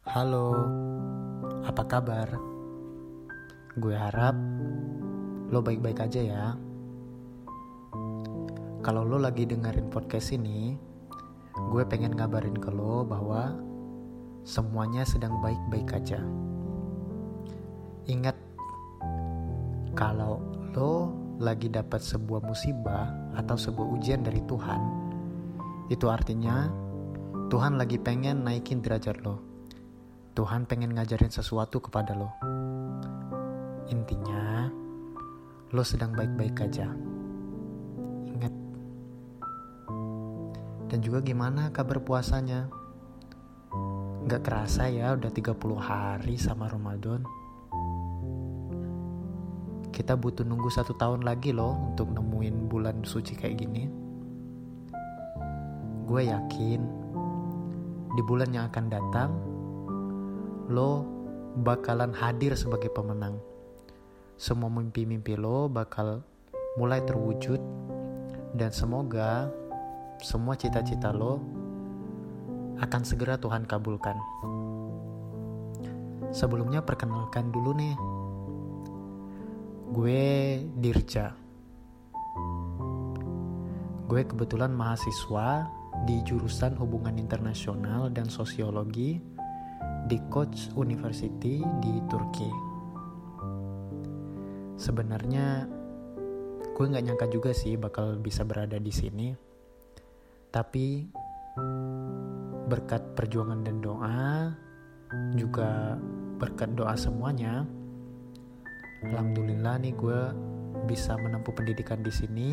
Halo, apa kabar? Gue harap lo baik-baik aja ya. Kalau lo lagi dengerin podcast ini, gue pengen ngabarin ke lo bahwa semuanya sedang baik-baik aja. Ingat, kalau lo lagi dapat sebuah musibah atau sebuah ujian dari Tuhan, itu artinya Tuhan lagi pengen naikin derajat lo Tuhan pengen ngajarin sesuatu kepada lo. Intinya, lo sedang baik-baik aja. Ingat. Dan juga gimana kabar puasanya? Gak kerasa ya udah 30 hari sama Ramadan. Kita butuh nunggu satu tahun lagi loh untuk nemuin bulan suci kayak gini. Gue yakin di bulan yang akan datang lo bakalan hadir sebagai pemenang. Semua mimpi-mimpi lo bakal mulai terwujud dan semoga semua cita-cita lo akan segera Tuhan kabulkan. Sebelumnya perkenalkan dulu nih. Gue Dirja. Gue kebetulan mahasiswa di jurusan Hubungan Internasional dan Sosiologi di Coach University di Turki. Sebenarnya gue nggak nyangka juga sih bakal bisa berada di sini, tapi berkat perjuangan dan doa, juga berkat doa semuanya, alhamdulillah nih gue bisa menempuh pendidikan di sini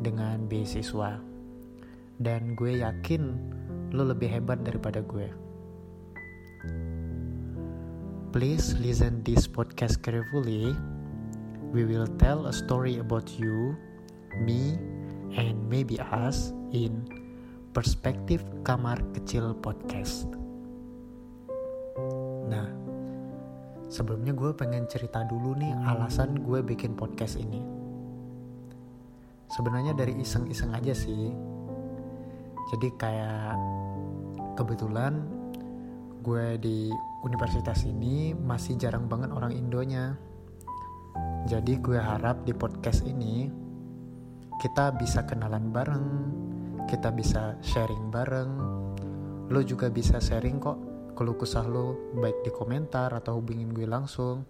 dengan beasiswa. Dan gue yakin lo lebih hebat daripada gue. Please listen this podcast carefully. We will tell a story about you, me, and maybe us in Perspektif Kamar Kecil Podcast. Nah, sebelumnya gue pengen cerita dulu nih alasan gue bikin podcast ini. Sebenarnya dari iseng-iseng aja sih. Jadi kayak kebetulan gue di universitas ini masih jarang banget orang Indonya. Jadi gue harap di podcast ini kita bisa kenalan bareng, kita bisa sharing bareng. Lo juga bisa sharing kok kalau kesah lo baik di komentar atau hubungin gue langsung.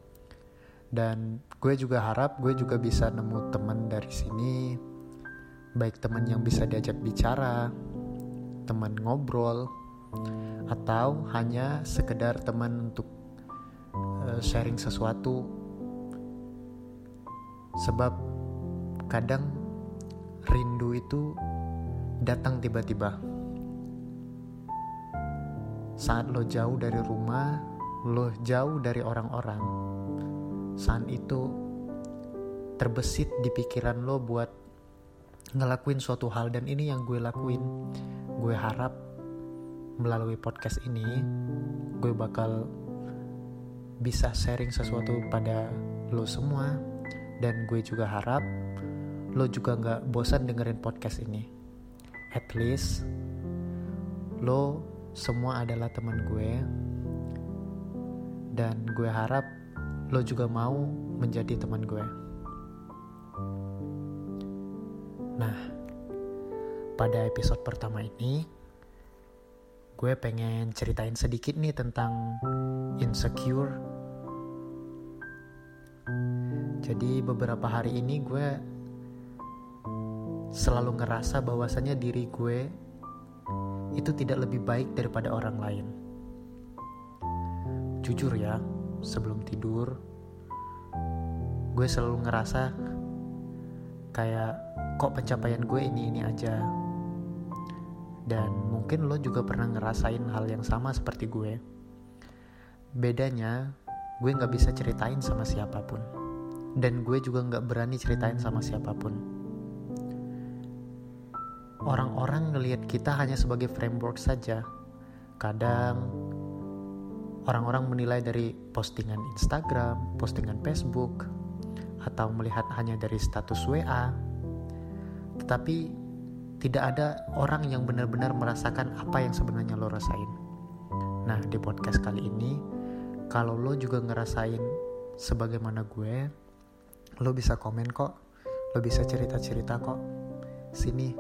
Dan gue juga harap gue juga bisa nemu teman dari sini, baik teman yang bisa diajak bicara, teman ngobrol, atau hanya sekedar teman untuk uh, sharing sesuatu. Sebab kadang rindu itu datang tiba-tiba. Saat lo jauh dari rumah lo jauh dari orang-orang saat itu terbesit di pikiran lo buat ngelakuin suatu hal. Dan ini yang gue lakuin. Gue harap melalui podcast ini gue bakal bisa sharing sesuatu pada lo semua. Dan gue juga harap lo juga nggak bosan dengerin podcast ini. At least lo semua adalah teman gue. Dan gue harap lo juga mau menjadi teman gue. Nah pada episode pertama ini gue pengen ceritain sedikit nih tentang insecure. Jadi beberapa hari ini gue selalu ngerasa bahwasanya diri gue itu tidak lebih baik daripada orang lain. Jujur ya, sebelum tidur gue selalu ngerasa kayak kok pencapaian gue ini ini aja dan mungkin lo juga pernah ngerasain hal yang sama seperti gue. Bedanya, gue gak bisa ceritain sama siapa pun. Dan gue juga gak berani ceritain sama siapa pun. Orang-orang ngelihat kita hanya sebagai framework saja. Kadang orang-orang menilai dari postingan Instagram, postingan Facebook, atau melihat hanya dari status WA. Tetapi tidak ada orang yang benar-benar merasakan apa yang sebenarnya lo rasain. Nah, di podcast kali ini, kalau lo juga ngerasain sebagaimana gue, lo bisa komen kok, lo bisa cerita-cerita kok. Sini,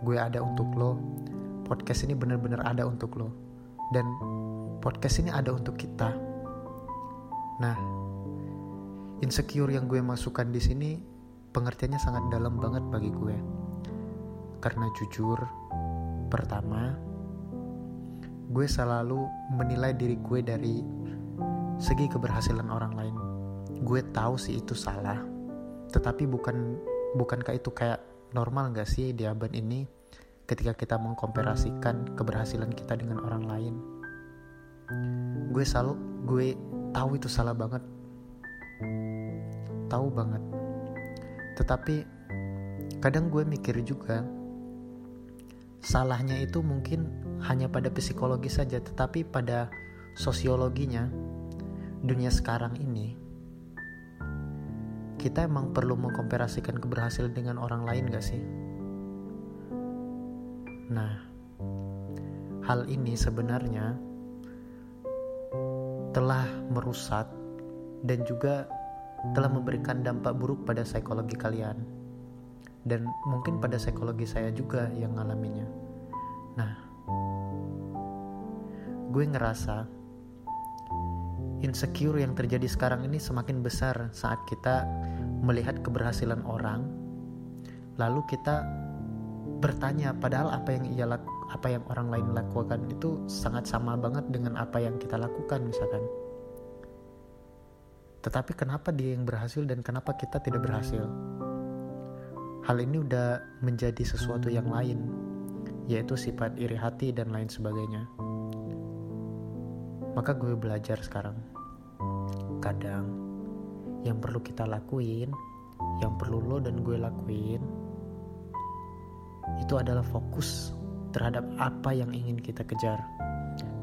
gue ada untuk lo. Podcast ini bener-bener ada untuk lo. Dan podcast ini ada untuk kita. Nah, insecure yang gue masukkan di sini pengertiannya sangat dalam banget bagi gue. Karena jujur, pertama, gue selalu menilai diri gue dari segi keberhasilan orang lain. Gue tahu sih itu salah, tetapi bukan bukankah itu kayak normal gak sih di abad ini ketika kita mengkomparasikan keberhasilan kita dengan orang lain? Gue selalu gue tahu itu salah banget tahu banget tetapi kadang gue mikir juga salahnya itu mungkin hanya pada psikologi saja tetapi pada sosiologinya dunia sekarang ini kita emang perlu mengkomparasikan keberhasilan dengan orang lain gak sih? Nah, hal ini sebenarnya telah merusak dan juga telah memberikan dampak buruk pada psikologi kalian dan mungkin pada psikologi saya juga yang ngalaminya. Nah, gue ngerasa insecure yang terjadi sekarang ini semakin besar saat kita melihat keberhasilan orang, lalu kita bertanya padahal apa yang ia laku, apa yang orang lain lakukan itu sangat sama banget dengan apa yang kita lakukan misalkan tetapi kenapa dia yang berhasil dan kenapa kita tidak berhasil? Hal ini udah menjadi sesuatu yang lain, yaitu sifat iri hati dan lain sebagainya. Maka gue belajar sekarang. Kadang yang perlu kita lakuin, yang perlu lo dan gue lakuin, itu adalah fokus terhadap apa yang ingin kita kejar,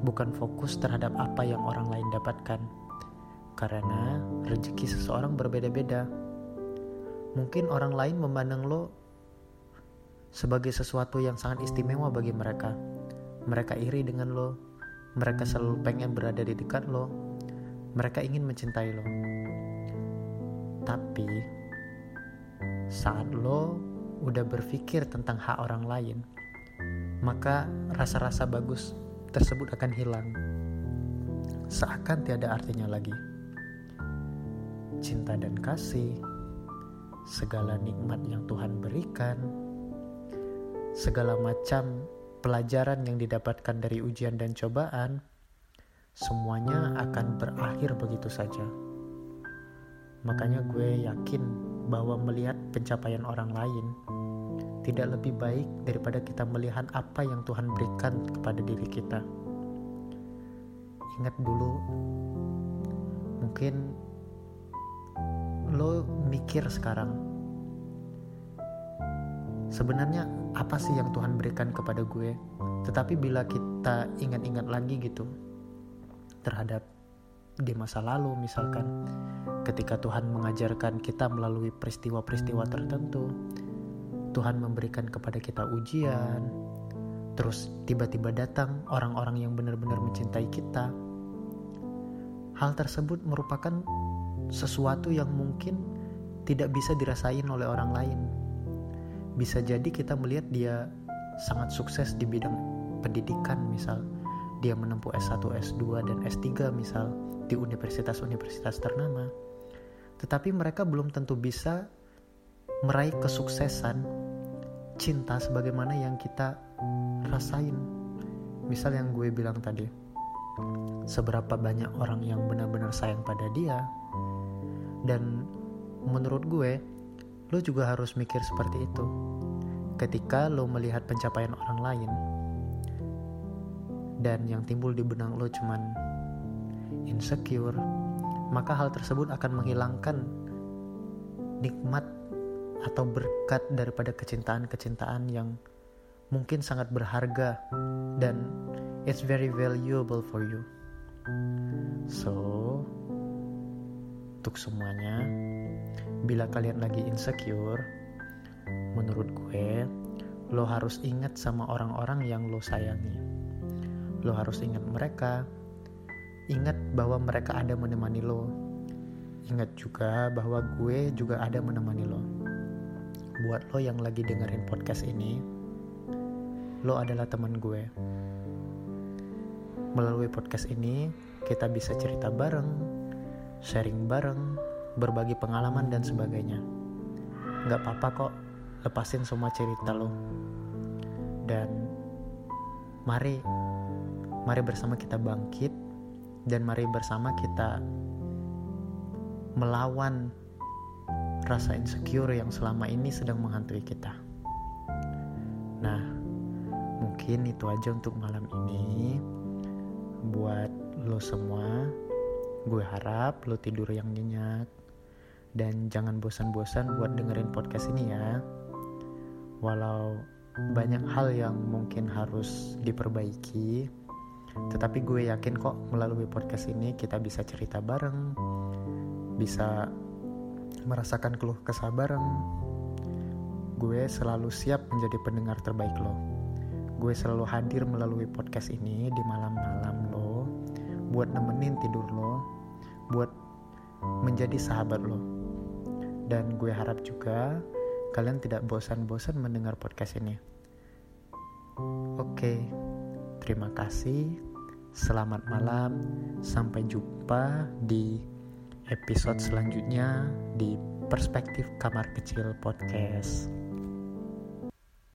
bukan fokus terhadap apa yang orang lain dapatkan karena rezeki seseorang berbeda-beda. Mungkin orang lain memandang lo sebagai sesuatu yang sangat istimewa bagi mereka. Mereka iri dengan lo, mereka selalu pengen berada di dekat lo, mereka ingin mencintai lo. Tapi saat lo udah berpikir tentang hak orang lain, maka rasa-rasa bagus tersebut akan hilang. Seakan tiada artinya lagi cinta dan kasih, segala nikmat yang Tuhan berikan, segala macam pelajaran yang didapatkan dari ujian dan cobaan, semuanya akan berakhir begitu saja. Makanya gue yakin bahwa melihat pencapaian orang lain tidak lebih baik daripada kita melihat apa yang Tuhan berikan kepada diri kita. Ingat dulu, mungkin lo mikir sekarang sebenarnya apa sih yang Tuhan berikan kepada gue? Tetapi bila kita ingat-ingat lagi gitu terhadap di masa lalu misalkan ketika Tuhan mengajarkan kita melalui peristiwa-peristiwa tertentu Tuhan memberikan kepada kita ujian terus tiba-tiba datang orang-orang yang benar-benar mencintai kita hal tersebut merupakan sesuatu yang mungkin tidak bisa dirasain oleh orang lain. Bisa jadi kita melihat dia sangat sukses di bidang pendidikan misal dia menempuh S1, S2 dan S3 misal di universitas-universitas ternama. Tetapi mereka belum tentu bisa meraih kesuksesan cinta sebagaimana yang kita rasain. Misal yang gue bilang tadi, seberapa banyak orang yang benar-benar sayang pada dia, dan menurut gue, lo juga harus mikir seperti itu. Ketika lo melihat pencapaian orang lain, dan yang timbul di benang lo cuman insecure, maka hal tersebut akan menghilangkan nikmat atau berkat daripada kecintaan-kecintaan yang mungkin sangat berharga dan it's very valuable for you. So, untuk semuanya. Bila kalian lagi insecure menurut gue lo harus ingat sama orang-orang yang lo sayangi. Lo harus ingat mereka. Ingat bahwa mereka ada menemani lo. Ingat juga bahwa gue juga ada menemani lo. Buat lo yang lagi dengerin podcast ini lo adalah teman gue. Melalui podcast ini kita bisa cerita bareng sharing bareng berbagi pengalaman dan sebagainya nggak apa-apa kok lepasin semua cerita lo dan mari mari bersama kita bangkit dan mari bersama kita melawan rasa insecure yang selama ini sedang menghantui kita. Nah, mungkin itu aja untuk malam ini. Buat lo semua, gue harap lo tidur yang nyenyak dan jangan bosan-bosan buat dengerin podcast ini ya. Walau banyak hal yang mungkin harus diperbaiki, tetapi gue yakin kok melalui podcast ini kita bisa cerita bareng, bisa merasakan keluh kesah bareng. Gue selalu siap menjadi pendengar terbaik lo. Gue selalu hadir melalui podcast ini di malam-malam buat nemenin tidur lo, buat menjadi sahabat lo. Dan gue harap juga kalian tidak bosan-bosan mendengar podcast ini. Oke, terima kasih. Selamat malam. Sampai jumpa di episode selanjutnya di Perspektif Kamar Kecil Podcast.